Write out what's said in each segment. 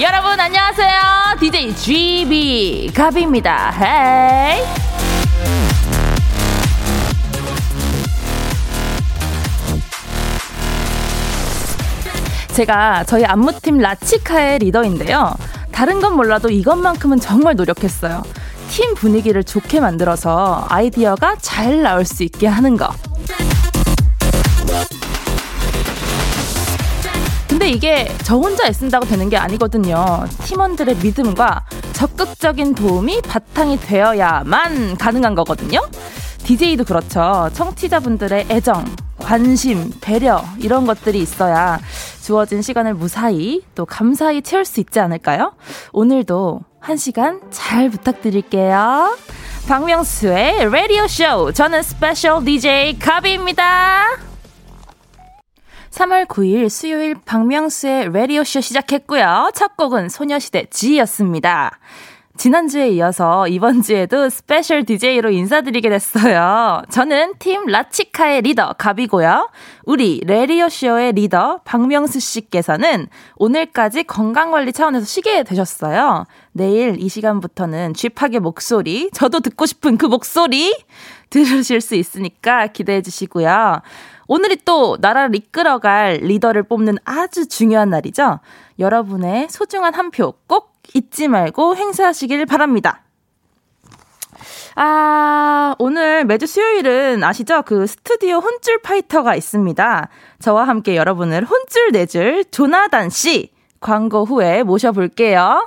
여러분 안녕하세요 DJ GB 가비입니다 헤 제가 저희 안무팀 라치카의 리더인데요 다른 건 몰라도 이것만큼은 정말 노력했어요 팀 분위기를 좋게 만들어서 아이디어가 잘 나올 수 있게 하는 거 근데 이게 저 혼자 애쓴다고 되는 게 아니거든요. 팀원들의 믿음과 적극적인 도움이 바탕이 되어야만 가능한 거거든요. DJ도 그렇죠. 청취자분들의 애정, 관심, 배려, 이런 것들이 있어야 주어진 시간을 무사히 또 감사히 채울 수 있지 않을까요? 오늘도 한 시간 잘 부탁드릴게요. 박명수의 라디오 쇼. 저는 스페셜 DJ 가비입니다. 3월 9일 수요일 박명수의 라디오 쇼 시작했고요. 첫 곡은 소녀시대 Gee였습니다. 지난주에 이어서 이번 주에도 스페셜 DJ로 인사드리게 됐어요. 저는 팀 라치카의 리더 가비고요. 우리 라디오쇼의 리더 박명수 씨께서는 오늘까지 건강관리 차원에서 쉬게 되셨어요. 내일 이 시간부터는 쥐팍의 목소리, 저도 듣고 싶은 그 목소리 들으실 수 있으니까 기대해 주시고요. 오늘이 또 나라를 이끌어갈 리더를 뽑는 아주 중요한 날이죠. 여러분의 소중한 한 표 꼭 잊지 말고 행사하시길 바랍니다. 아, 오늘 매주 수요일은 아시죠? 그 스튜디오 혼줄 파이터가 있습니다. 저와 함께 여러분을 혼줄 내줄 조나단 씨 광고 후에 모셔볼게요.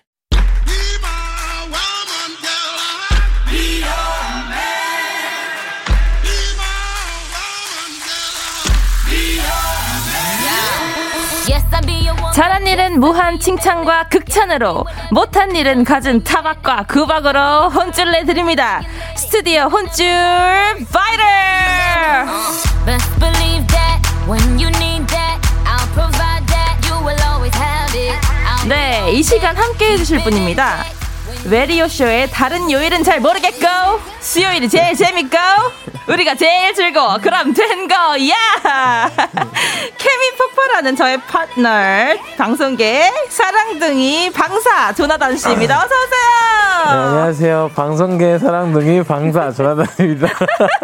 잘한 일은 무한 칭찬과 극찬으로 못한 일은 갖은 타박과 구박으로 혼쭐 내드립니다 스튜디오 혼쭐 파이터 네, 이 시간 함께 해주실 분입니다. 웨리오쇼의 다른 요일은 잘 모르겠고, 수요일이 제일 재밌고, 우리가 제일 즐거워. 그럼 된 거야! 케미 폭발하는 저의 파트너, 방송계 사랑둥이 방사 조나단 씨입니다. 어서 오세요! 네, 안녕하세요. 방송계 사랑둥이 방사 조나단입니다.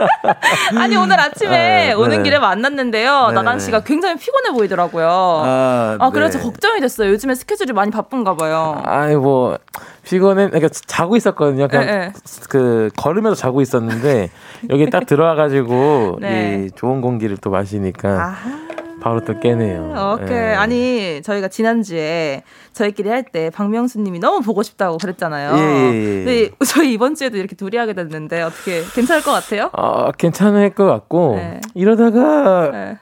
아니, 오늘 아침에 네, 오는 네네. 길에 만났는데요. 네네. 나단 씨가 굉장히 피곤해 보이더라고요. 아, 아, 그래서 네. 걱정이 됐어요. 요즘에 스케줄이 많이 바쁜가 봐요. 아이 뭐 피곤해. 그러니까 자고 있었거든요. 그냥 네, 네. 그 걸으면서 자고 있었는데 여기 딱 들어와가지고 네. 이 좋은 공기를 또 마시니까 아하. 바로 또 깨네요. 오케이. 예. 아니, 저희가 지난주에 저희끼리 할 때 박명수 님이 너무 보고 싶다고 그랬잖아요. 예, 예, 예. 근데 저희 이번 주에도 이렇게 둘이 하게 됐는데 어떻게 괜찮을 것 같아요? 어, 괜찮을 것 같고 네. 이러다가 네.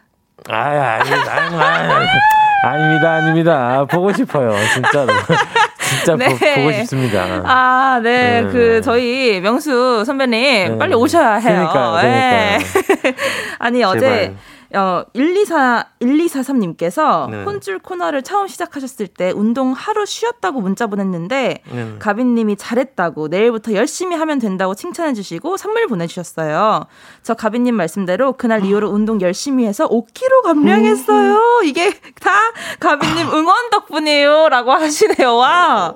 아, 아니, 아니, 아니, 아닙니다, 아닙니다. 보고 싶어요, 진짜로. 진짜 네. 보, 고 싶습니다. 아, 네. 네. 그, 저희 명수 선배님, 네. 빨리 오셔야 해요. 그러니까요, 예. 아니, 어제. 어, 1244, 1243님께서 네. 혼줄 코너를 처음 시작하셨을 때 운동 하루 쉬었다고 문자 보냈는데, 네. 가빈님이 잘했다고 내일부터 열심히 하면 된다고 칭찬해주시고 선물 보내주셨어요. 저 가빈님 말씀대로 그날 이후로 운동 열심히 해서 5kg 감량했어요. 이게 다 가빈님 응원 덕분이에요. 라고 하시네요. 와.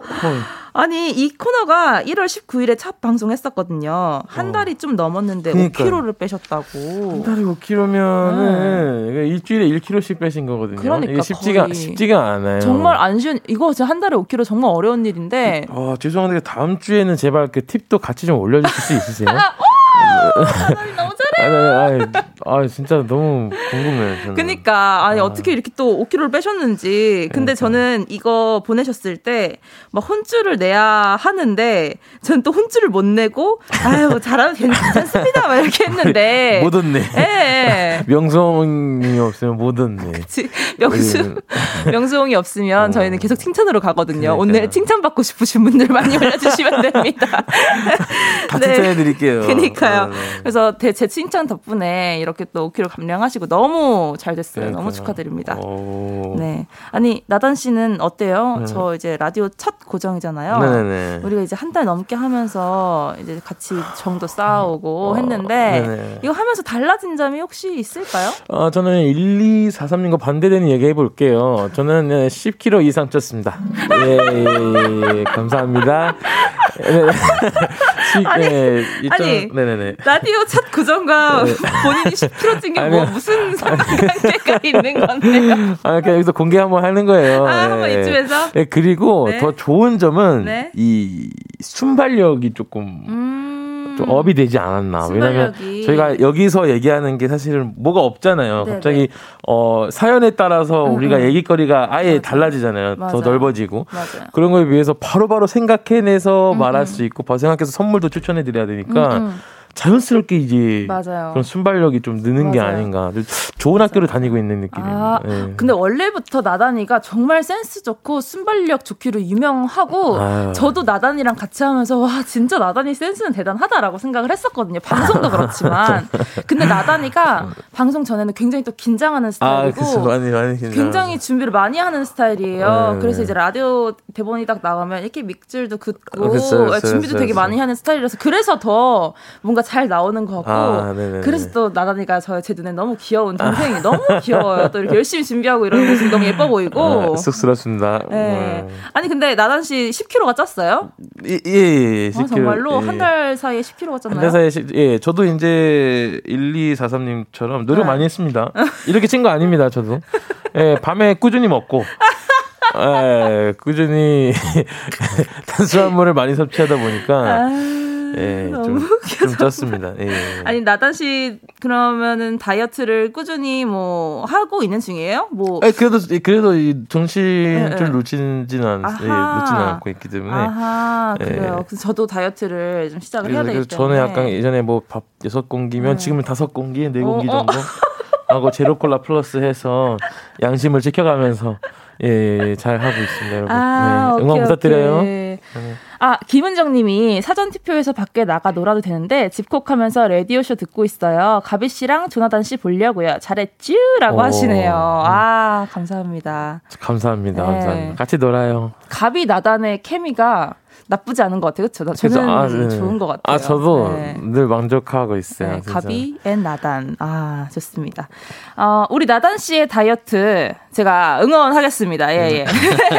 아니, 이 코너가 1월 19일에 첫 방송했었거든요. 한 달이 좀 넘었는데 그러니까요. 5kg를 빼셨다고. 한 달에 5kg면은 일주일에 1kg씩 빼신 거거든요. 네. 그러니까 이게 쉽지가 거의. 쉽지가 않아요. 정말 안 쉬운, 이거 진짜 한 달에 5kg 정말 어려운 일인데. 아, 죄송한데 다음 주에는 제발 그 팁도 같이 좀 올려주실 수 있으세요? 나단이 너무 잘해. 아니, 진짜 너무 궁금해요. 저는. 그니까 아니 어떻게 이렇게 또 5kg를 빼셨는지. 근데 그러니까. 저는 이거 보내셨을 때 막 혼줄을 내야 하는데 저는 또 혼줄을 못 내고 아유 잘하면 괜찮습니다 막 이렇게 했는데 못 얻네. 예, 예. 명성이 없으면 못 얻네. 그치. 명수 명수홍이 없으면 어. 저희는 계속 칭찬으로 가거든요. 그러니까요. 오늘 칭찬 받고 싶으신 분들 많이 올려주시면 됩니다. 다 네. 칭찬해드릴게요. 그니까요. 네, 네. 그래서 대- 제 칭찬 덕분에 이렇게 또 5kg 감량하시고 너무 잘 됐어요. 너무 그러니까요. 축하드립니다. 오. 네. 아니, 나단 씨는 어때요? 네. 저 이제 라디오 첫 고정이잖아요. 네네네. 우리가 이제 한 달 넘게 하면서 이제 같이 정도 쌓아오고 어, 했는데 네네. 이거 하면서 달라진 점이 혹시 있 을까요? 어, 저는 1243님과 반대되는 얘기 해볼게요. 저는 네, 10kg 이상 쪘습니다. 예, 예, 예, 예. 감사합니다. 네. 시, 아니, 예, 이점- 아니. 네네네. 라디오 첫 고정과 본인이 10kg 찐 게 뭐. 무슨 상관관계가 있는 건데요? 아, 그냥 여기서 공개 한번 하는 거예요. 아, 예. 한번 이쯤에서? 예, 그리고 네. 더 좋은 점은 네. 이 순발력이 조금 음. 좀 업이 되지 않았나. 왜냐면. 저희가 여기서 얘기하는 게 사실은 뭐가 없잖아요. 네네. 갑자기 어 사연에 따라서 우리가 음. 얘기거리가 아예 맞아요. 달라지잖아요. 더 맞아요. 넓어지고. 맞아요. 그런 거에 비해서 바로바로 생각해내서 말할 수 있고 바로 생각해서 선물도 추천해 드려야 되니까 음, 음. 자연스럽게 이제 맞아요. 그런 순발력이 좀 느는 게 맞아요. 아닌가. 좀 좋은 학교를 다니고 있는 느낌이에요. 아, 예. 근데 원래부터 나단이가 정말 센스 좋고 순발력 좋기로 유명하고 아유. 저도 나단이랑 같이 하면서 와 진짜 나단이 센스는 대단하다라고 생각을 했었거든요. 방송도 그렇지만 근데 나단이가 방송 전에는 굉장히 또 긴장하는 아, 스타일이고 그쵸. 많이, 많이. 굉장히 준비를 많이 하는 스타일이에요. 네. 그래서 이제 라디오 대본이 딱 나가면 이렇게 믹줄도 긋고 어, 그쵸, 그쵸, 준비도 그쵸, 되게. 많이 하는 스타일이라서 그래서 더 뭔가 잘 나오는 것 같고 아. 그래서 또 나단이가 저 제 눈에 너무 귀여운 동생이 너무 귀여워요. 또 이렇게 열심히 준비하고 이러는 모습이 너무 예뻐 보이고. 아, 쑥스럽습니다. 네. 음. 아니 근데 나단 씨 10kg가 쪘어요? 예, 예, 예. 아, 10kg. 정말로 예. 한달 사이에 10kg가 쪘나요? 한 달 사이에, 시- 예, 저도 이제 1243님처럼 노력 네. 많이 했습니다. 이렇게 찐 거 아닙니다, 저도. 예, 밤에 꾸준히 먹고. 예, 꾸준히 탄수화물을 많이 섭취하다 보니까 아, 예, 너무 좀, 좀 쪘습니다. 예. 아니 나단 씨 그러면은 다이어트를 꾸준히 뭐 하고 있는 중이에요? 뭐 예, 그래도 그래도 이 정신줄 네. 놓치지는 않, 예. 놓지는 않고 있기 때문에. 아하 예. 그래요. 그래서 저도 다이어트를 좀 시작을 해야 되기 때문에 저는 약간 예전에 뭐 밥 여섯 공기면 지금은 다섯 공기, 네 공기 어, 어. 정도 하고 제로 콜라 플러스 해서 양심을 지켜가면서 예, 예, 잘 하고 있습니다, 여러분. 아, 네, 응원 오케이, 부탁드려요. 오케이. 아, 김은정 님이 사전 투표에서 밖에 나가 놀아도 되는데 집콕하면서 라디오 쇼 듣고 있어요. 가비 씨랑 조나단 씨 보려고요. 잘했쥬라고 오. 하시네요. 아, 감사합니다. 감사합니다, 네. 감사합니다. 같이 놀아요. 가비 나단의 케미가 나쁘지 않은 것 같아요. 그렇죠? 저는 아, 네. 좋은 것 같아요. 아, 저도 네. 늘 만족하고 있어요. 네. 가비 and 나단. 아, 좋습니다. 어, 우리 나단 씨의 다이어트 제가 응원하겠습니다. 예, 예.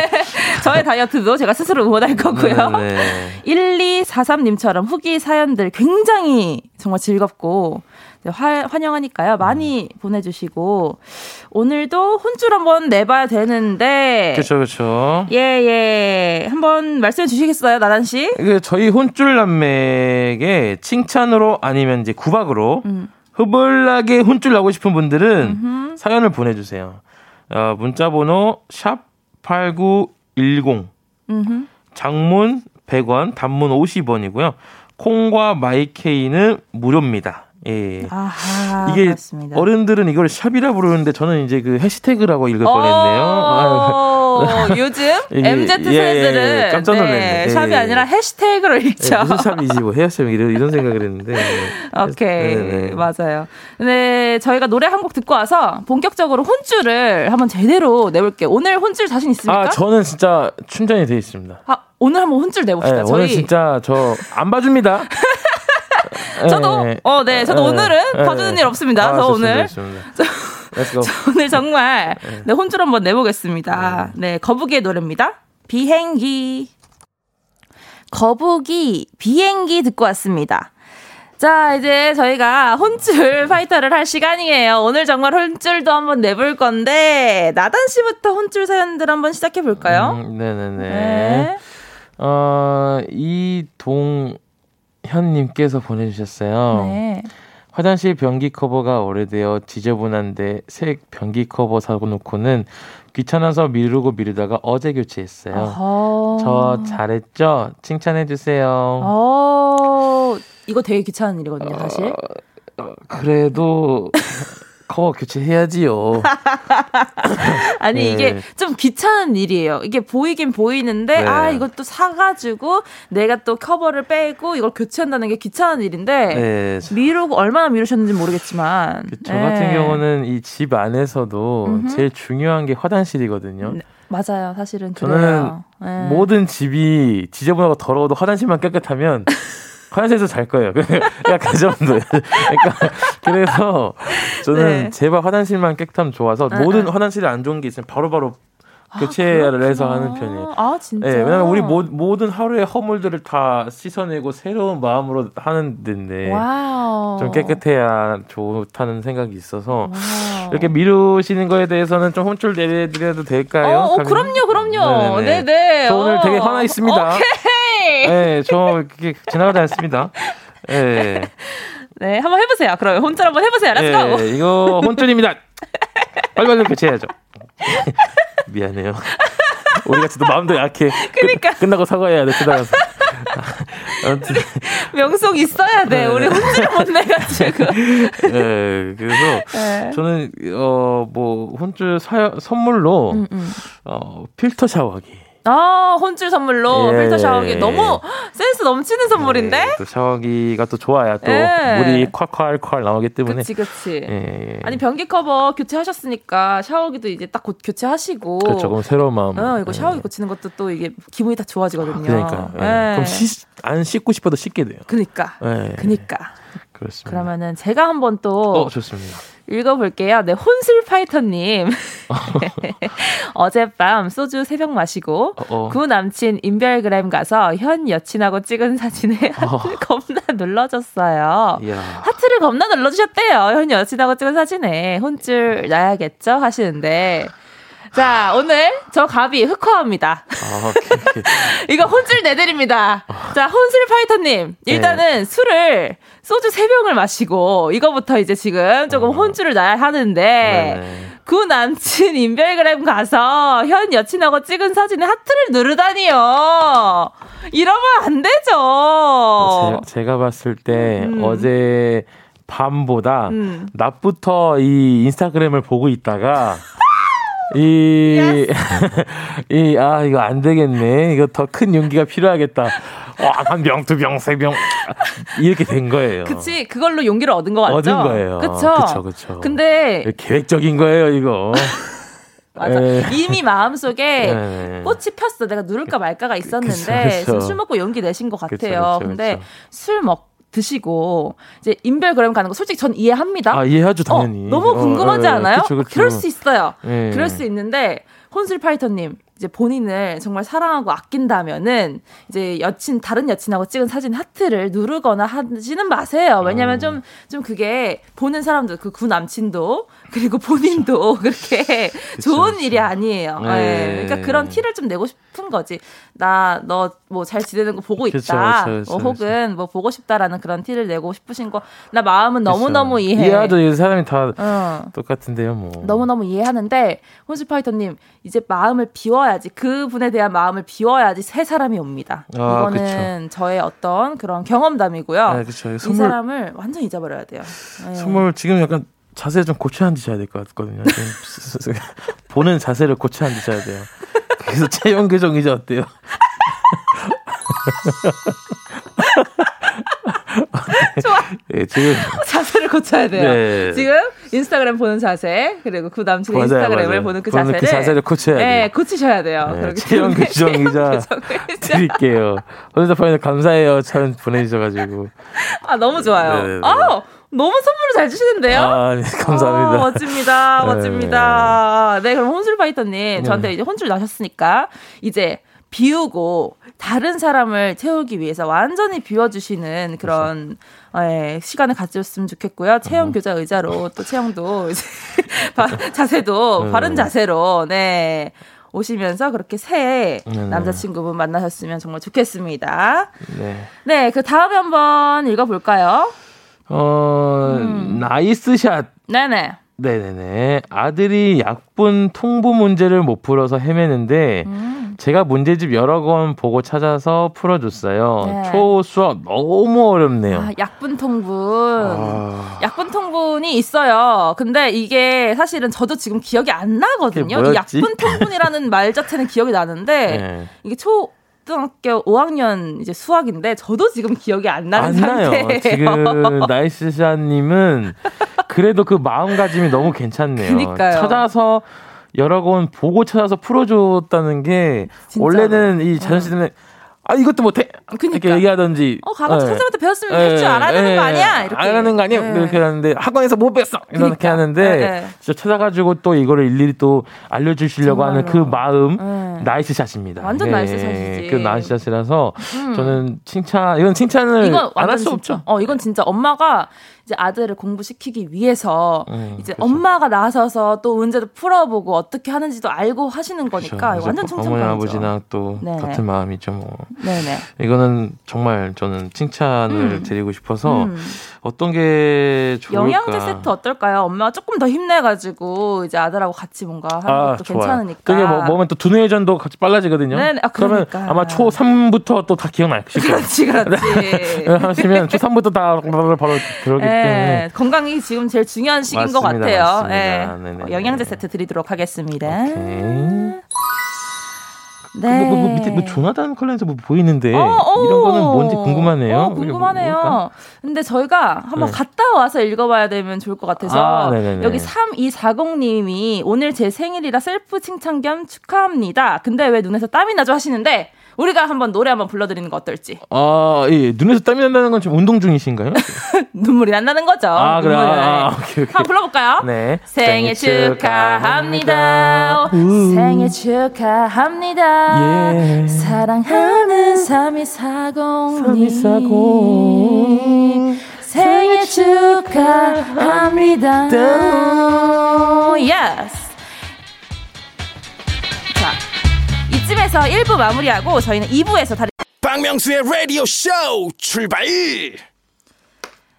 저의 다이어트도 제가 스스로 응원할 거고요. 네, 네. 1243님처럼 후기 사연들 굉장히 정말 즐겁고 네, 화, 환영하니까요. 많이 음. 보내주시고 오늘도 혼줄 한번 내봐야 되는데 그렇죠, 그렇죠. 예, 예. 한번 말씀해 주시겠어요, 나단 씨? 그 저희 혼줄 남매에게 칭찬으로 아니면 이제 구박으로 음. 흐블나게 혼줄 나고 싶은 분들은 사연을 보내주세요. 어, 문자번호 샵 #8910 음흠. 장문 100원, 단문 50원이고요. 콩과 마이케이는 무료입니다. 예. 아하, 이게 그렇습니다. 어른들은 이걸 샵이라 부르는데 저는 이제 그 해시태그라고 읽을 뻔했네요. 어, 요즘 이게- MZ 예, 예, 세대들은 예. 깜짝 놀랐네. 네, 예, 샵이 예. 아니라 해시태그로 예, 읽죠. 무슨 샵이지 뭐 헤어샵 이런 이런 생각을 했는데. 오케이. 네, 네. 맞아요. 근데 저희가 노래 한 곡 듣고 와서 본격적으로 혼줄을 한번 제대로 내볼게요. 오늘 혼줄 자신 있습니까? 아 저는 진짜 충전이 돼 있습니다. 아, 오늘 한번 혼줄 내봅시다. 예, 저희 오늘 진짜 저 안 봐줍니다. 저도 예, 어, 네, 저도 예, 오늘은 예. 봐주는 일 없습니다. 아, 저 좋습니다, 오늘 좋습니다. 오늘 정말 네, 혼줄 한번 내보겠습니다. 네, 거북이의 노래입니다. 비행기. 거북이, 비행기 듣고 왔습니다. 자, 이제 저희가 혼줄 파이터를 할 시간이에요. 오늘 정말 혼줄도 한번 내볼 건데, 나단 씨부터 혼줄 사연들 한번 시작해 볼까요? 음, 네네네. 네. 어, 이동 현님께서 보내주셨어요. 네. 화장실 변기 커버가 오래되어 지저분한데 새 변기 커버 사고 놓고는 귀찮아서 미루고 미루다가 어제 교체했어요. 어허. 저 잘했죠? 칭찬해 주세요. 어, 이거 되게 귀찮은 일이거든요, 사실. 어, 그래도 커버 교체해야지요. 아니 네. 이게 좀 귀찮은 일이에요. 이게 보이긴 보이는데 네. 아 이것도 사가지고 내가 또 커버를 빼고 이걸 교체한다는 게 귀찮은 일인데 네. 저- 미루고 얼마나 미루셨는지 모르겠지만 저 네. 같은 경우는 이 집 안에서도 음흠. 제일 중요한 게 화장실이거든요. 네, 맞아요. 사실은 저는 그래요. 네. 모든 집이 지저분하고 더러워도 화장실만 깨끗하면 화장실에서 잘 거예요. 약간 그 정도. 그러니까 그래서 저는 네. 제발 화장실만 깨끗하면 좋아서 아, 모든 아. 화장실에 안 좋은 게 있으면 바로바로 교체를 해서 하는 편이에요. 아 진짜. 네, 왜냐면 우리 모, 모든 하루의 허물들을 다 씻어내고 새로운 마음으로 하는 데인데 wow. 좀 깨끗해야 좋다는 생각이 있어서 wow. 이렇게 미루시는 거에 대해서는 좀 혼쭐 내드려도 될까요? 어, 어? 그럼요, 그럼요. 네네네. 네네. 저 오늘 어. 되게 화나 있습니다. 오케이. 네, 저 이렇게 지나가지 않습니다. 네, 네, 한번 해보세요. 그럼 혼자 한번 해보세요. Let's go. 네, 이거 혼쭐입니다. 빨리빨리 교체해야죠. 미안해요. 우리 같이 또 마음도 약해. 그러니까. 끝, 나고 사과해야 돼. 끝나가서. 아무튼 명속 있어야 돼. 네. 우리 혼자를 못 내가지고. 네, 그래서 네. 저는 어뭐 혼쭐 사 선물로 음, 음. 어 필터 샤워기. 아, 혼줄 선물로 예. 필터 샤워기 너무 센스 넘치는 선물인데? 네, 또 샤워기가 또 좋아야 또 예. 물이 콸콸콸 나오기 때문에. 그치, 그치. 예, 예. 아니, 변기 커버 교체하셨으니까 샤워기도 이제 딱 곧 교체하시고. 그렇죠. 그럼 새로운 마음. 어, 이거 예. 샤워기 고치는 것도 또 이게 기분이 다 좋아지거든요. 그러니까. 예. 예. 그럼 씻, 안 씻고 싶어도 씻게 돼요. 그니까. 예. 그니까. 그렇습니다. 그러면은 제가 한번 또 어, 좋습니다. 읽어볼게요. 네, 혼술 파이터님. 어젯밤 소주 세병 마시고 어, 어. 구 남친 인별그램 가서 현 여친하고 찍은 사진에 어. 하트 겁나 눌러줬어요. 이야. 하트를 겁나 눌러주셨대요. 현 여친하고 찍은 사진에 혼줄 나야겠죠? 하시는데. 자, 오늘 저 가비 흑화합니다. 아. 이거 혼술 내드립니다. 자, 혼술 파이터님. 일단은 술을 소주 세병을 마시고, 이거부터 이제 지금 조금 어. 혼줄을 나야 하는데, 네. 그 남친 인별그램 가서 현 여친하고 찍은 사진에 하트를 누르다니요. 이러면 안 되죠. 제, 제가 봤을 때 음. 어제 밤보다 음. 낮부터 이 인스타그램을 보고 있다가 이, 이, 아, 이거 안 되겠네. 이거 더 큰 용기가 필요하겠다. 와, 한 병, 두 병, 세 병. 이렇게 된 거예요. 그치, 그걸로 용기를 얻은 거 맞죠? 얻은 거예요. 그쵸? 그쵸, 그쵸. 근데, 계획적인 거예요, 이거. 맞아. 에. 이미 마음속에 네. 꽃이 폈어. 내가 누를까 말까가 있었는데 그쵸, 그쵸. 술 먹고 용기 내신 것 같아요. 그쵸, 근데. 술 먹 드시고 이제 인별그램 가는 거 솔직히 전 이해합니다. 아, 이해하죠, 당연히. 어, 너무 궁금하지 어, 어, 않아요? 그쵸, 그쵸. 럴수 있어요. 예. 그럴 수 있는데 혼술 파이터님 이제 본인을 정말 사랑하고 아낀다면은 이제 여친 다른 여친하고 찍은 사진 하트를 누르거나 하지는 마세요. 왜냐면 음. 좀좀 그게 보는 사람도 그 구 남친도 그리고 본인도 그렇게 좋은 일이 아니에요. 네. 예. 그러니까 그런 티를 좀 내고 싶은 거지. 나 너 뭐 잘 지내는 거 보고 그쵸, 있다. 그쵸, 그쵸, 어, 혹은 뭐 보고 싶다라는 그런 티를 내고 싶으신 거 나 마음은 너무 너무 그쵸. 이해. 이해하죠. 이 사람이 다 어. 똑같은데요, 뭐. 너무 너무 이해하는데 혼술파이터님 이제 마음을 비워야 지 그분에 대한 마음을 비워야지 새 사람이 옵니다. 아, 이거는 저의 어떤 그런 경험담이고요. 네, 그쵸. 이 선물- 사람을 완전 잊어버려야 돼요. 네. 선물 지금 약간 자세 좀 고쳐 앉으셔야 될 것 같거든요. 보는 자세를 고쳐 앉으셔야 돼요. 그래서 체형 교정 이제 어때요? 좋아. 네, 지금 자세를 고쳐야 돼요. 네. 지금 인스타그램 보는 자세 그리고 그 남친의 맞아요, 인스타그램을 맞아요. 보는 그 보는 자세를 그 자세를 고쳐야 네, 돼요. 고치셔야 돼요. 네, 체형 교정 이자. 드릴게요. 혼자 파이는 감사해요. 참 보내주셔가지고. 아 너무 좋아요. 네네네. 아 너무 선물을 잘 주시는데요. 아, 네, 감사합니다. 어, 멋집니다. 네. 멋집니다. 네, 그럼 혼술파이터님, 저한테 이제 혼줄 나셨으니까, 이제 비우고, 다른 사람을 채우기 위해서 완전히 비워주시는 그런, 예, 시간을 가졌으면 좋겠고요. 체형 교자 의자로 또 체형도 자세도 네. 바른 자세로, 네. 오시면서 그렇게 새 네네. 남자친구분 만나셨으면 정말 좋겠습니다. 네. 네, 그 다음에 한번 읽어볼까요? 어, nice shot. 네네. 네네네. 아들이 약분 통보 문제를 못 풀어서 헤매는데, 음. 제가 문제집 여러 권 보고 찾아서 풀어줬어요. 네. 초5 수학 너무 어렵네요. 아, 약분 통분. 아, 약분 통분이 있어요. 근데 이게 사실은 저도 지금 기억이 안 나거든요. 약분 통분이라는 말 자체는 기억이 나는데 네. 이게 초 등학교 5학년 이제 수학인데 저도 지금 기억이 안 나는 안 나요. 상태예요. 지금 nice shot님은 그래도 그 마음가짐이 너무 괜찮네요. 그니까요. 찾아서 여러 권 보고 찾아서 풀어줬다는 게 진짜로. 원래는 이 자존심 때문에 아 이것도 못해 그니까. 이렇게 얘기하든지 어, 가서 예. 선생님한테 배웠으면 예, 할줄 알아야 되는 예, 거 아니야? 이렇게. 안 하는 거 아니야? 예. 이렇게 하는데 학원에서 못 배웠어 이렇게 그러니까. 하는데 예, 예. 진짜 찾아가지고 또 이거를 일일이 또 알려주시려고 하는 그 정말로. 마음 예. nice shot입니다. 완전 나이스 샷이지. 그 nice shot이라서 저는 칭찬 이건 칭찬을 이건 안할 완전 수. 없죠. 어, 이건 진짜 엄마가 이제 아들을 공부시키기 위해서 음, 이제 그쵸. 엄마가 나서서 또 문제도 풀어보고 어떻게 하는지도 알고 하시는 거니까 그렇죠. 완전 그래서 어머니 칭찬받죠. 아버지나 또 네. 같은 마음이죠. 뭐 네네. 이거는 정말 저는 칭찬을 음. 드리고 싶어서 음. 어떤 게 좋을까? 영양제 세트 어떨까요? 엄마가 조금 더 힘내가지고 이제 아들하고 같이 뭔가 하는 아, 것도 좋아요. 괜찮으니까. 그게 뭐 먹으면 또 두뇌전도 같이 빨라지거든요. 네네. 아, 그러면 그러니까. 아마 초 3부터 또 다 기억나실 거예요. 그렇지, 그렇지. 하시면 초 3부터 다 바로 들어오기 예, 때문에 건강이 지금 제일 중요한 시기인 것 맞습니다, 같아요. 맞습니다. 예. 네네. 어, 영양제 세트 드리도록 하겠습니다. 오케이. 네. 근데 뭐, 뭐 밑에 뭐 조나단 컬러에서 뭐 보이는데 어, 어. 이런 거는 뭔지 궁금하네요. 어, 뭐- 궁금하네요. 근데 저희가 한번 네. 갔다 와서 읽어봐야 되면 좋을 것 같아서 아. 여기 3240님이 오늘 제 생일이라 셀프 칭찬 겸 축하합니다. 근데 왜 눈에서 땀이 나죠 하시는데 우리가 한번 노래 한번 불러드리는 거 어떨지 아, 예. 눈에서 땀이 난다는 건 지금 운동 중이신가요? 눈물이 난다는 거죠. 아, 그래. 아, 아, 오케이, 오케이. 한번 불러볼까요? 네. 생일 축하합니다. 우. 생일 축하합니다. 예. 사랑하는 3240님. 3240. 생일 축하합니다. 예 이쯤에서 1부 마무리하고 저희는 2부에서 다시 박명수의 라디오 쇼 출발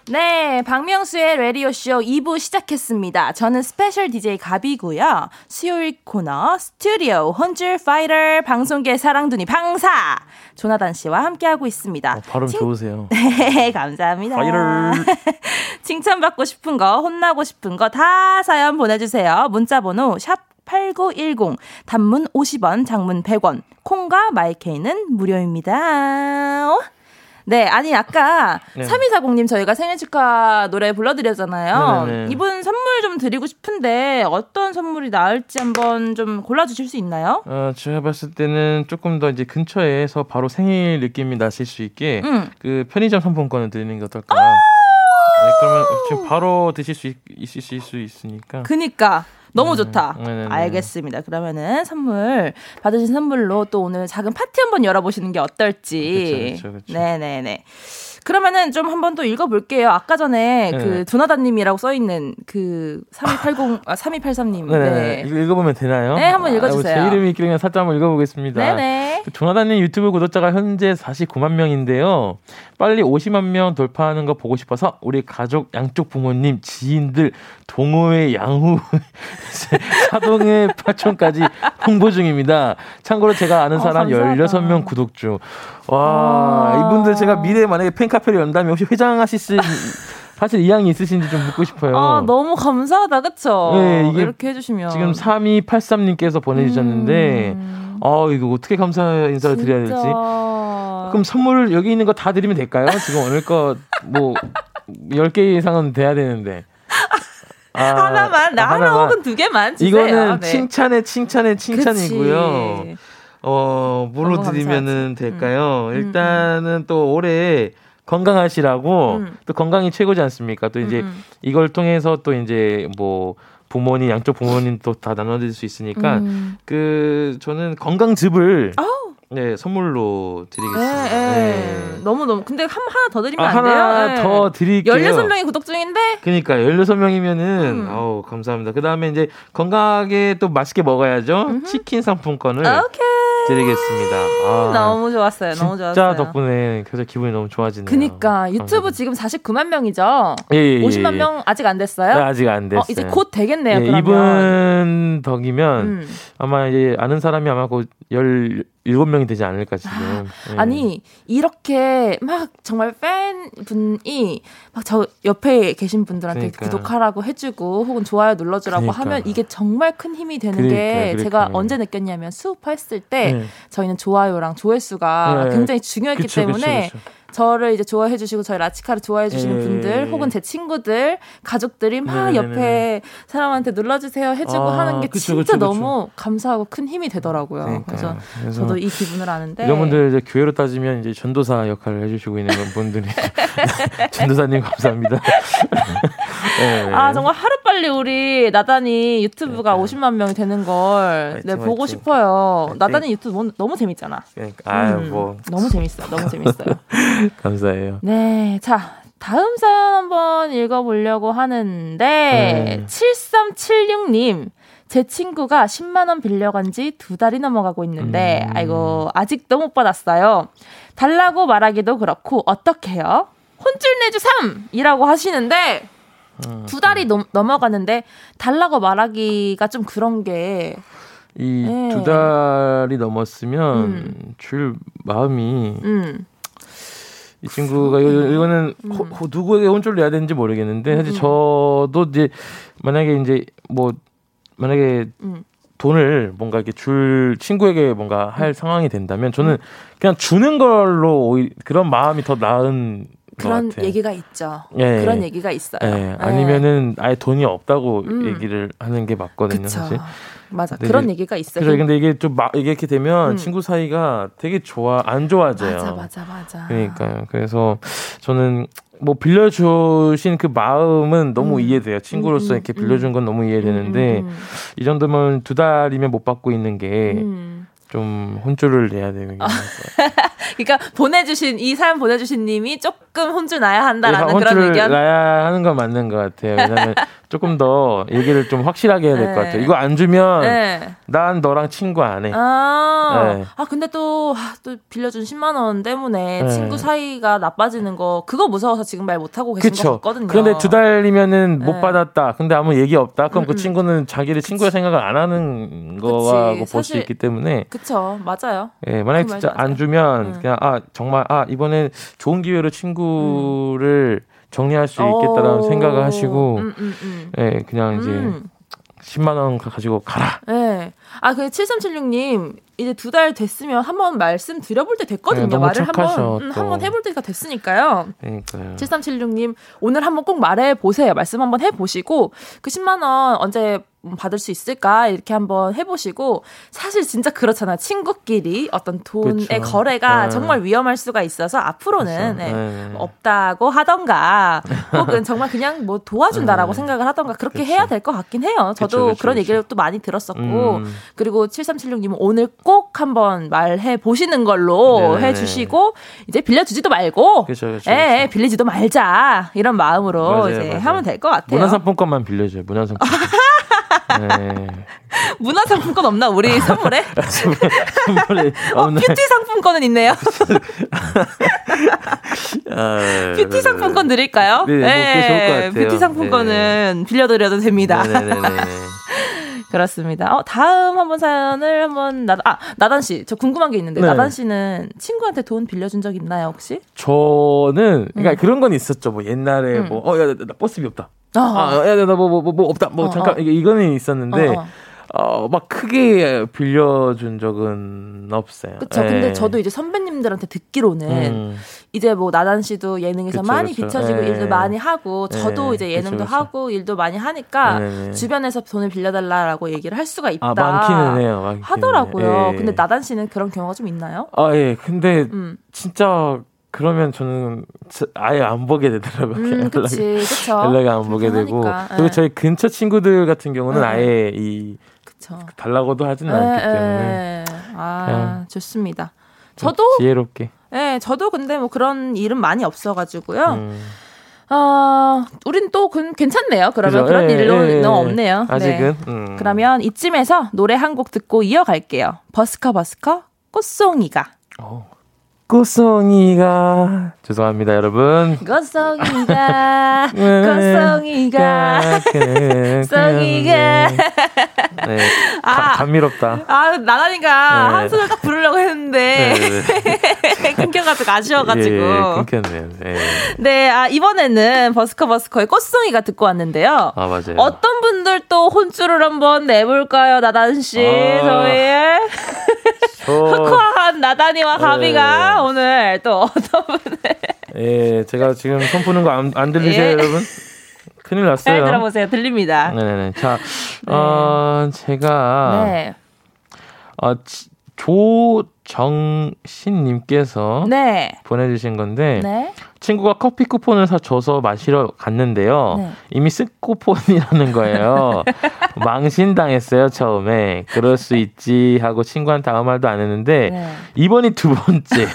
네, 박명수의 라디오쇼 2부 시작했습니다. 저는 스페셜 DJ 가비고요. 수요일 코너 스튜디오 혼줄 파이터 방송계 사랑둥이 방사 조나단 씨와 함께하고 있습니다. 어, 발음 칭- 좋으세요. 네, 감사합니다. 파이터. 칭찬받고 싶은 거, 혼나고 싶은 거 다 사연 보내주세요. 문자번호 샵 8910, 단문 50원, 장문 100원, 콩과 마이케이는 무료입니다. 네, 아니, 아까 네. 3240님 저희가 생일 축하 노래 불러드렸잖아요. 네네네. 이분 선물 좀 드리고 싶은데 어떤 선물이 나을지 한번 좀 골라주실 수 있나요? 어, 제가 봤을 때는 조금 더 이제 근처에서 바로 생일 느낌이 나실 수 있게 음. 그 편의점 상품권을 드리는 게 어떨까? 네, 그러면 지금 바로 드실 수 있, 있으실 수 있으니까. 그니까 너무 좋다. 네네네. 알겠습니다. 그러면은 선물 받으신 선물로 또 오늘 작은 파티 한번 열어보시는 게 어떨지. 그쵸, 그쵸, 그쵸. 네네네. 그러면은 좀 한번 또 읽어볼게요. 아까 전에 네. 그 조나단님이라고 써있는 그 3280, 아, 3283님. 네네. 네. 이거 읽어보면 되나요? 네, 한번 읽어주세요. 제 이름이 있길래 살짝 한번 읽어보겠습니다. 네네. 그 조나단님 유튜브 구독자가 현재 49만 명인데요. 빨리 50만 명 돌파하는 거 보고 싶어서 우리 가족 양쪽 부모님, 지인들, 동호회 양후, 사동회 파촌까지 홍보 중입니다. 참고로 제가 아는 어, 사람 감사하다. 16명 구독 중. 와, 아. 이분들 제가 미래에 만약에 팬카페를 연다면 혹시 회장하실 수 사실 이양이 있으신지 좀 묻고 싶어요. 아, 너무 감사하다. 그쵸? 네, 이렇게 해주시면. 지금 3283님께서 보내주셨는데, 음. 어, 이거 어떻게 감사 인사를 드려야 될지. 진짜. 그럼 선물 여기 있는 거 다 드리면 될까요? 지금 오늘 거 뭐 10개 이상은 돼야 되는데. 아, 하나만, 나 아, 하나. 혹은 두 개만 주세요. 이거는 네. 칭찬에 칭찬에 칭찬이고요. 그치. 어, 뭐로 드리면은 감사하지. 될까요? 음, 일단은 또 올해 건강하시라고 음. 또 건강이 최고지 않습니까? 또 이제 음. 이걸 통해서 또 이제 뭐 부모님 양쪽 부모님 또 다 나눠드릴 수 있으니까 음. 그 저는 건강즙을 아우. 네, 선물로 예, 드리겠습니다. 예. 네. 너무 너무 근데 한 하나 더 드리면 아, 안 돼요? 하나 예. 더 드릴게요. 16명이 구독 중인데 그러니까 16명이면은 음. 아우 감사합니다. 그다음에 이제 건강하게 또 맛있게 먹어야죠. 치킨 상품권을 오케이. 드리겠습니다. 아, 너무 좋았어요. 너무 진짜 좋았어요. 덕분에 그래서 기분이 너무 좋아지네요. 그니까 유튜브 감사합니다. 지금 49만 명이죠. 예, 예, 예, 50만 예. 명 아직 안 됐어요? 네, 아직 안 됐어요. 어, 이제 곧 되겠네요. 예, 그러면. 이분 덕이면 음. 아마 이제 아는 사람이 아마 곧 17명이 되지 않을까 지금. 예. 아니 이렇게 막 정말 팬 분이 막 저 옆에 계신 분들한테 그러니까. 구독하라고 해주고 혹은 좋아요 눌러주라고 그러니까. 하면 이게 정말 큰 힘이 되는 그러니까, 게 제가. 언제 느꼈냐면 수업했을 때 네. 저희는 좋아요랑 조회수가 네. 굉장히 중요했기 그쵸, 그쵸, 때문에 그쵸. 저를 이제 좋아해 주시고 저희 라치카를 좋아해 주시는 예. 분들 혹은 제 친구들 가족들이 막 네네네네. 옆에 사람한테 눌러주세요 해주고 아, 하는 게 그쵸, 진짜 그쵸, 그쵸. 너무 감사하고 큰 힘이 되더라고요. 그러니까요. 그래서 그래서 저도 이 기분을 아는데 이런 분들 이제 교회로 따지면 이제 전도사 역할을 해주시고 있는 분들이 전도사님 감사합니다. 네. 아 정말 하루 빨리 우리 나단이 유튜브가 50만 명이 되는 걸 네, 보고. 싶어요. 나단이 유튜브 너무, 너무 재밌잖아. 그러니까 아유 음, 뭐 너무 재밌어, 너무 재밌어요. 감사해요. 네, 자 다음 사연 한번 읽어보려고 하는데 네. 7376님. 제 친구가 10만 원 빌려간 지 두 달이 넘어가고 있는데 음. 아이고 아직도 못 받았어요. 달라고 말하기도 그렇고 어떡해요? 혼쭐 내주 3 이라고 하시는데 음. 두 달이 넘, 넘어가는데 달라고 말하기가 좀 그런 게이 네. 두 달이 넘었으면 음. 줄 마음이 음, 이 친구가 이거, 호- 누구에게 혼쭐 내야 되는지 모르겠는데 사실 음. 저도 이제 만약에 이제 뭐 만약에 음. 돈을 뭔가 이렇게 줄 친구에게 뭔가 음. 할 상황이 된다면 저는 그냥 주는 걸로 그런 마음이 더 나은 그런. 얘기가 있죠. 예. 그런 얘기가 있어요. 예, 예. 아니면은 아예 돈이 없다고 음. 얘기를 하는 게 맞거든요, 그쵸. 사실. 맞아. 그런 이제- 얘기가 있어요. 그래서 근데 이게 좀 마, 이게 이렇게 되면 음. 친구 사이가 되게 좋아 안 좋아져요. 맞아, 맞아, 맞아. 그러니까요. 그래서 저는 뭐 빌려주신 그 마음은 너무 음. 이해돼요. 친구로서 음, 이렇게 음, 빌려준 건 너무 이해되는데 음, 음, 이 정도면 두 달이면 못 받고 있는 게좀 음. 혼쭐을 내야 되는 게 그러니까 보내주신 이 사연 보내주신 님이 조금 혼쭐 나야 한다라는 그런 혼쭐을 의견. 나야 하는 건 맞는 것 같아요. 왜냐면 조금 더 얘기를 좀 확실하게 해야 될것 네. 같아요. 이거 안 주면 네. 난 너랑 친구 안 해. 아, 네. 아 근데 또, 아, 또 빌려준 10만 원 때문에 네. 친구 사이가 나빠지는 거 그거 무서워서 지금 말 못 하고 계신 것 그쵸. 같거든요. 그런데 두 달이면은 못 네. 받았다. 근데 아무 얘기 없다. 그럼 음, 그 음. 친구는 자기를 친구의 생각을 안 하는 거라고 볼 수 있기 때문에 그쵸, 맞아요. 예, 만약에 그 진짜 안 맞아요. 주면 음. 그냥 아 정말 아 이번엔 좋은 기회로 친구를 정리할 수 있겠다라는 오. 생각을 하시고 음, 음, 음. 예, 그냥 이제 음. 10만 원 가지고 가라. 네. 아, 그 7376님, 이제 두 달 됐으면 한번 말씀 드려볼 때 됐거든요. 네, 말을 한번, 음, 또. 한번 해볼 때가 됐으니까요. 그러니까요. 7376님, 오늘 한번 꼭 말해 보세요. 말씀 한번 해 보시고, 그 10만 원 언제 받을 수 있을까? 이렇게 한번 해보시고, 사실 진짜 그렇잖아. 친구끼리 어떤 돈의 그쵸. 거래가 네. 정말 위험할 수가 있어서 앞으로는 그쵸. 네, 네. 없다고 하던가, 혹은 정말 그냥 뭐 도와준다라고 네. 생각을 하던가, 그렇게 그쵸. 해야 될 것 같긴 해요. 저도 그쵸, 그쵸, 그런. 얘기를 또 많이 들었었고, 음. 그리고 7376님은 오늘 꼭 한번 말해 보시는 걸로 네네네. 해주시고, 이제 빌려주지도 말고, 그쵸, 예. 빌리지도 말자. 이런 마음으로 맞아요, 이제 맞아요. 하면 될 것 같아요. 문화상품권만 빌려줘요. 문화상품권. 네. 문화 상품권 없나? 우리 선물에? 선물이 어. 뷰티 상품권은 있네요. 아, 뷰티. 상품권 드릴까요? 네, 뭐것 같아요. 뷰티 상품권은 빌려드려도 됩니다. 그렇습니다. 어, 다음 한번 사연을 한번 나단 아 나단 씨, 저 궁금한 게 있는데 네. 나단 씨는 친구한테 돈 빌려준 적 있나요 혹시? 저는 그러니까 음. 그런 건 있었죠. 뭐 옛날에 음. 뭐어야나 버스비 없다. 어. 아, 야, 나 뭐 뭐뭐 없다. 뭐 어, 잠깐 어. 이게 이거는 있었는데 어, 어. 어, 막 크게 빌려준 적은 없어요. 그쵸. 예. 근데 저도 이제 선배님들한테 듣기로는 음, 이제 뭐 나단 씨도 예능에서 그쵸, 많이 그쵸. 비춰지고 예. 일도 많이 하고 저도 예, 이제 예능도 그쵸. 하고 일도 많이 하니까 네네. 주변에서 돈을 빌려달라고 얘기를 할 수가 있다. 아 많기는 해요. 많기는 하더라고요. 예. 근데 나단 씨는 그런 경우가 좀 있나요? 아 예. 근데 음, 진짜 그러면 저는 저- 아예 안 보게 되더라고요. 음 연락이. 그치, 그쵸. 연락이 안 보게 되고 불편하니까. 그리고 예. 저희 근처 친구들 같은 경우는 예, 아예 이 그쵸. 달라고도 하지는 예, 않기 때문에 예. 아. 좋습니다. 저도 지혜롭게. 네, 저도 근데 뭐 그런 일은 많이 없어가지고요. 음. 어, 우린 또 그, 괜찮네요. 그러면 그죠? 그런 예, 일로는 예, 예. 없네요. 네. 아직은. 음. 그러면 이쯤에서 노래 한 곡 듣고 이어갈게요. 버스커 버스커 꽃송이가. 어. 꽃송이가 죄송합니다 여러분. 꽃송이가 꽃송이가 송이가 네. 아. 가, 감미롭다. 아 나다니까 네. 한 소절 딱 부르려고 했는데 네, 끊겨가지고 아쉬워가지고 예, 예, 끊겼네요. 네. 네, 아, 이번에는 버스커 버스커의 꽃송이가 듣고 왔는데요. 아 맞아요. 어떤 분들 또 혼쭐을 한번 내볼까요, 나단 씨? 아. 저희의 저, 흑화한 나단이와 가비가 네. 오늘 또 어떤 분을 예, 제가 지금 손 푸는 거안 안 들리세요, 예. 여러분? 큰일 잘 났어요. 들어보세요. 들립니다. 네네네. 자, 어, 제가 네. 어, 지- 조정신님께서 네. 보내주신 건데 네. 친구가 커피 쿠폰을 사 줘서 마시러 갔는데요. 네. 이미 쓴 쿠폰이라는 거예요. 망신당했어요 처음에. 그럴 수 있지 하고 친구한테 아무 말도 안 했는데 네. 이번이 두 번째.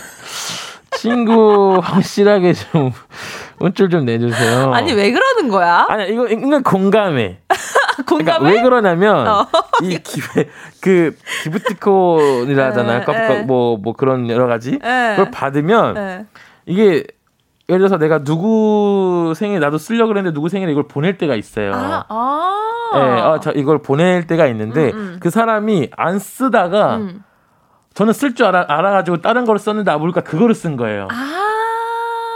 친구 확실하게 좀 운줄 좀 내주세요. 아니, 왜 그러는 거야? 아니 이거 이건 공감해. 그러니까 공감해? 왜 그러냐면 어. 이 기회 그 기프티콘이라잖아요. 에, 뭐 에. 뭐뭐 뭐 그런 여러 가지 에. 그걸 받으면 네. 이게 예를 들어서 내가 누구 생일 나도 쓰려고 그랬는데 누구 생일에 이걸 보낼 때가 있어요. 아, 아. 예, 어, 저 이걸 보낼 때가 있는데 음, 음. 그 사람이 안 쓰다가 음. 저는 쓸 줄 알아, 알아가지고 다른 거를 썼는데 아 모르니까 그거를 쓴 거예요. 아.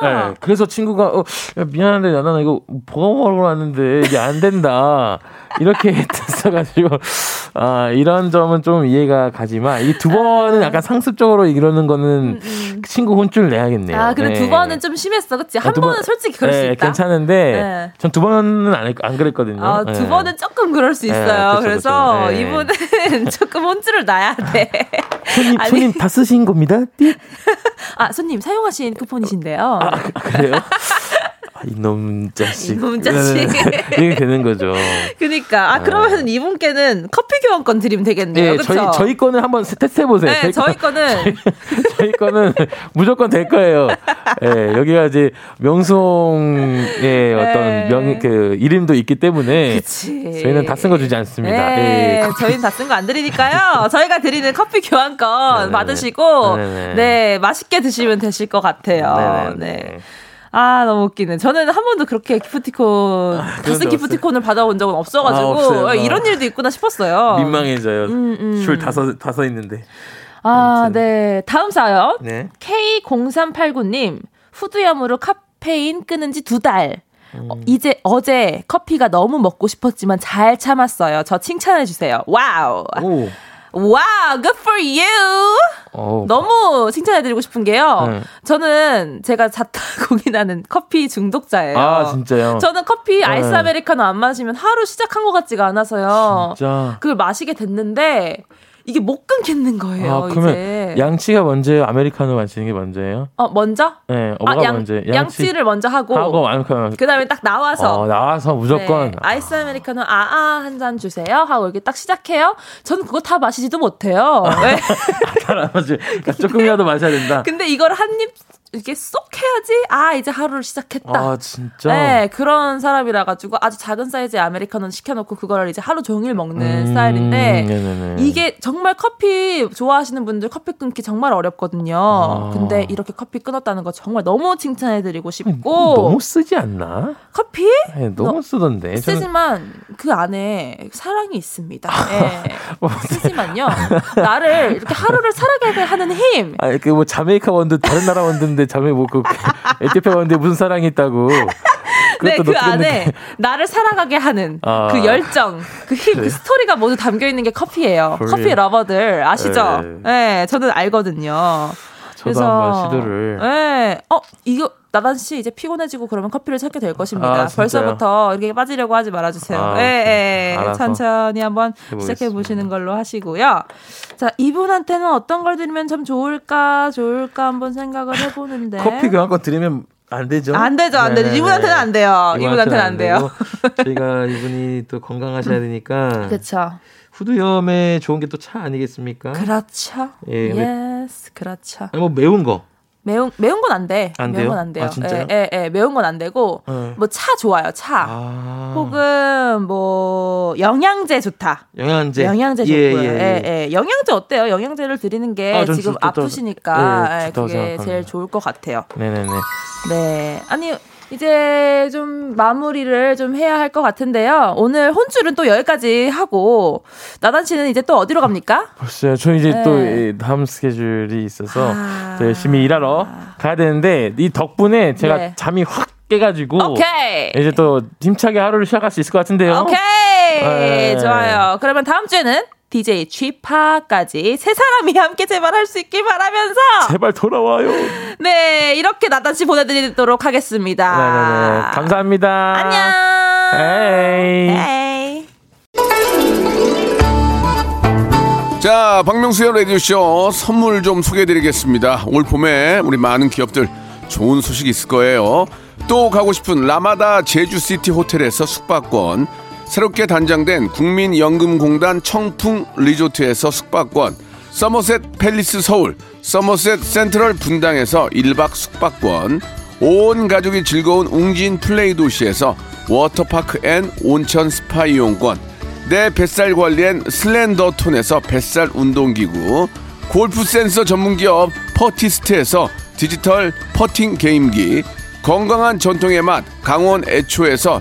네, 그래서 친구가 어, 야, 미안한데 나는 이거 먹으러 왔는데 이게 안 된다 이렇게 됐어가지고 아 이런 점은 좀 이해가 가지만 이 두 번은 약간 상습적으로 이러는 거는 친구 혼쭐 내야겠네요. 음, 아, 근데 네. 두 번은 좀 심했어. 그치? 한 아, 두 번- 번은 솔직히 그럴 수 네, 있다. 괜찮은데 네. 전두 번은 안, 했- 안 그랬거든요. 아, 두 네. 번은 조금 그럴 수 네, 있어요. 그쵸, 그래서 그쵸. 네. 이분은 조금 혼쭐을 나야 돼. 손님 아니. 손님 다 쓰신 겁니다. 띠? 아, 손님 사용하신 쿠폰이신데요. 아, 그- 그래요? 아, 이놈 자식. 이놈 자식. 네, 이게 되는 거죠. 그러니까 아 그러면 이분께는 커피 교환권 드리면 되겠네요. 예, 그렇죠? 저희 저희 거는 한번 테스트 해보세요. 네, 저희 거는 저희 거는 무조건 될 거예요. 예, 여기가 이제 명송의 어떤 명, 그, 이름도 있기 때문에. 네. 그치. 저희는 다 쓴 거 주지 않습니다. 네, 예, 저희는 다 쓴 거 안 드리니까요. 저희가 드리는 커피 교환권 네네네. 받으시고 네네네. 네 맛있게 드시면 되실 것 같아요. 네. 아 너무 웃기네. 저는 한 번도 그렇게 기프티콘 다쓴 그런 적 기프티콘을 받아본 적은 없어가지고 아, 없어요. 어, 이런 일도 있구나 싶었어요. 민망해져요. 음, 음. 줄 다섯, 다섯 있는데. 아, 아무튼. 네. 다음 사연. 네. K0389님, 후두염으로 카페인 끊은 지두 달. 음. 어, 이제 어제 커피가 너무 먹고 싶었지만 잘 참았어요. 저 칭찬해 주세요. Wow. 오. Wow, good for you! 어. 너무 칭찬해드리고 싶은 게요. 네. 저는 제가 자타 공인하는 커피 중독자예요. 아, 진짜요? 저는 커피 아이스 네. 아메리카노 안 마시면 하루 시작한 것 같지가 않아서요. 진짜. 그걸 마시게 됐는데 이게 못 끊겠는 거예요. 아, 그러면 이제. 양치가 먼저예요? 아메리카노 마시는 게 먼저예요? 어 먼저? 네, 어, 아, 뭐가 양, 먼저예요? 양치를 먼저 하고, 하고 아메리카노. 그다음에 딱 나와서 어, 나와서 무조건. 네, 아이스 아메리카노 아아 한 잔 주세요 하고 이렇게 딱 시작해요. 저는 그거 다 마시지도 못해요. 왜? 알아맞지. 그러니까 조금이라도 마셔야 된다. 근데 이걸 한 입 이렇게 쏙 해야지 아 이제 하루를 시작했다. 아, 진짜? 네 그런 사람이라 가지고 아주 작은 사이즈의 아메리카노 시켜놓고 그거를 이제 하루 종일 먹는 음, 스타일인데 네네네. 이게 정말 커피 좋아하시는 분들 커피 끊기 정말 어렵거든요. 아. 근데 이렇게 커피 끊었다는 거 정말 너무 칭찬해드리고 싶고 너무 쓰지 않나? 커피 네, 너무 너- 쓰던데. 저는 쓰지만 그 안에 사랑이 있습니다. 예. 뭐, 쓰지만요 나를 이렇게 하루를 살아가게 하는 힘. 아, 그뭐 자메이카 원두 다른 나라 원두인데 자메 뭐그 에티오피아 원두에 무슨 사랑이 있다고. 네, 그 안에 느껴- 나를 살아가게 하는 아. 그 열정, 그 힘, 그 그래. 스토리가 모두 담겨 있는 게 커피예요. 커피 러버들 아시죠? 네. 네, 저는 알거든요. 한번 시도를. 네, 어 이거 나단 씨 이제 피곤해지고 그러면 커피를 찾게 될 것입니다. 아? 벌써부터 이렇게 빠지려고 하지 말아주세요. 아, 예, 예. 알아서 천천히 한번. 시작해 보시는 걸로 하시고요. 자, 이분한테는 어떤 걸 드리면 참 좋을까, 좋을까 한번 생각을 해보는데. 커피 교환권 드리면 안 되죠? 안 되죠, 안 되죠. 네. 이분한테는 안 돼요. 이분한테는 안 돼요. 되고. 저희가 이분이 또 건강하셔야 되니까 그렇죠. 푸드염에 좋은 게 또 차 아니겠습니까? 그렇죠. 예, yes, 그렇죠. 아니, 뭐 매운 거. 매운 매운 건 안 돼. 안 매운? 건 안 돼요. 아? 예, 예, 예, 매운 건 안 되고 네. 뭐차 좋아요. 차. 아. 혹은 뭐 영양제 좋다. 영양제. 영양제 예, 좋고요. 예, 예, 예. 예. 영양제 어때요? 영양제를 드리는 게 아, 전 지금 아프시니까 예, 예, 그게 생각합니다. 제일 좋을 것 같아요. 네 네 네. 네. 아니, 이제 좀 마무리를 좀 해야 할 것 같은데요. 오늘 혼줄은 또 여기까지 하고, 나단 씨는 이제 또 어디로 갑니까? 글쎄요. 저 이제 네. 또이 다음 스케줄이 있어서 아. 또 열심히 일하러 가야 되는데 이 덕분에 제가 네. 잠이 확 깨가지고 오케이. 이제 또 힘차게 하루를 시작할 수 있을 것 같은데요. 오케이. 네. 좋아요. 그러면 다음 주에는 DJ 쥐파까지 세 사람이 함께 제발 할 수 있길 바라면서 제발 돌아와요. 네 이렇게 나단 씨 보내드리도록 하겠습니다. 네네네. 감사합니다. 안녕. 에이. 에이. 자, 박명수의 라디오쇼 선물 좀 소개해드리겠습니다. 올 봄에 우리 많은 기업들 좋은 소식 있을 거예요. 또 가고 싶은 라마다 제주시티 호텔에서 숙박권, 새롭게 단장된 국민연금공단 청풍 리조트에서 숙박권, 서머셋 팰리스 서울, 서머셋 센트럴 분당에서 1박 숙박권, 온 가족이 즐거운 웅진 플레이 도시에서 워터파크 and 온천 스파 이용권, 내 뱃살 관리엔 슬렌더 톤에서 뱃살 운동기구, 골프 센서 전문기업 퍼티스트에서 디지털 퍼팅 게임기, 건강한 전통의 맛 강원 애초에서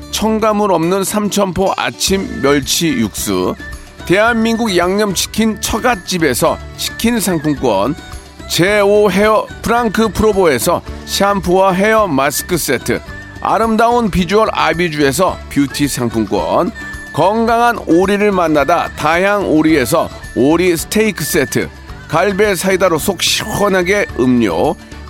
첨가물 없는 삼천포 아침 멸치 육수. 대한민국 양념치킨 처갓집에서 치킨 상품권. 제5 헤어 프랑크 프로보에서 샴푸와 헤어 마스크 세트. 아름다운 비주얼 아비주에서 뷰티 상품권. 건강한 오리를 만나다 다향 오리에서 오리 스테이크 세트. 갈배 사이다로 속 시원하게 음료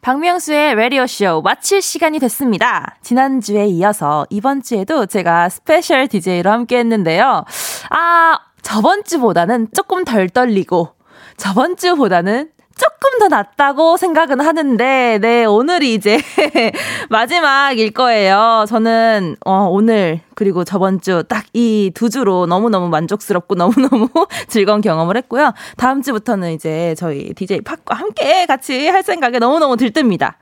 박명수의 라디오쇼 마칠 시간이 됐습니다. 지난주에 이어서 이번 주에도 제가 스페셜 DJ로 함께 했는데요. 아, 저번 주보다는 조금 덜 떨리고, 저번 주보다는 조금 더 낫다고 생각은 하는데, 네, 오늘이 이제 마지막일 거예요. 저는, 어, 오늘, 그리고 저번 주 딱 이 두 주로 너무너무 만족스럽고 너무너무 즐거운 경험을 했고요. 다음 주부터는 이제 저희 DJ 팍과 함께 같이 할 생각에 너무너무 들뜹니다.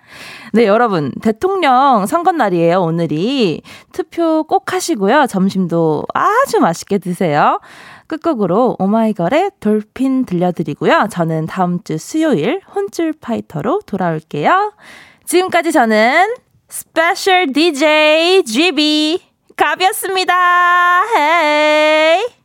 네, 여러분. 대통령 선거날이에요, 오늘이. 투표 꼭 하시고요. 점심도 아주 맛있게 드세요. 끝곡으로 오마이걸의 돌핀 들려드리고요. 저는 다음 주 수요일 혼쭐 파이터로 돌아올게요. 지금까지 저는 스페셜 DJ DJ 가비였습니다. Hey!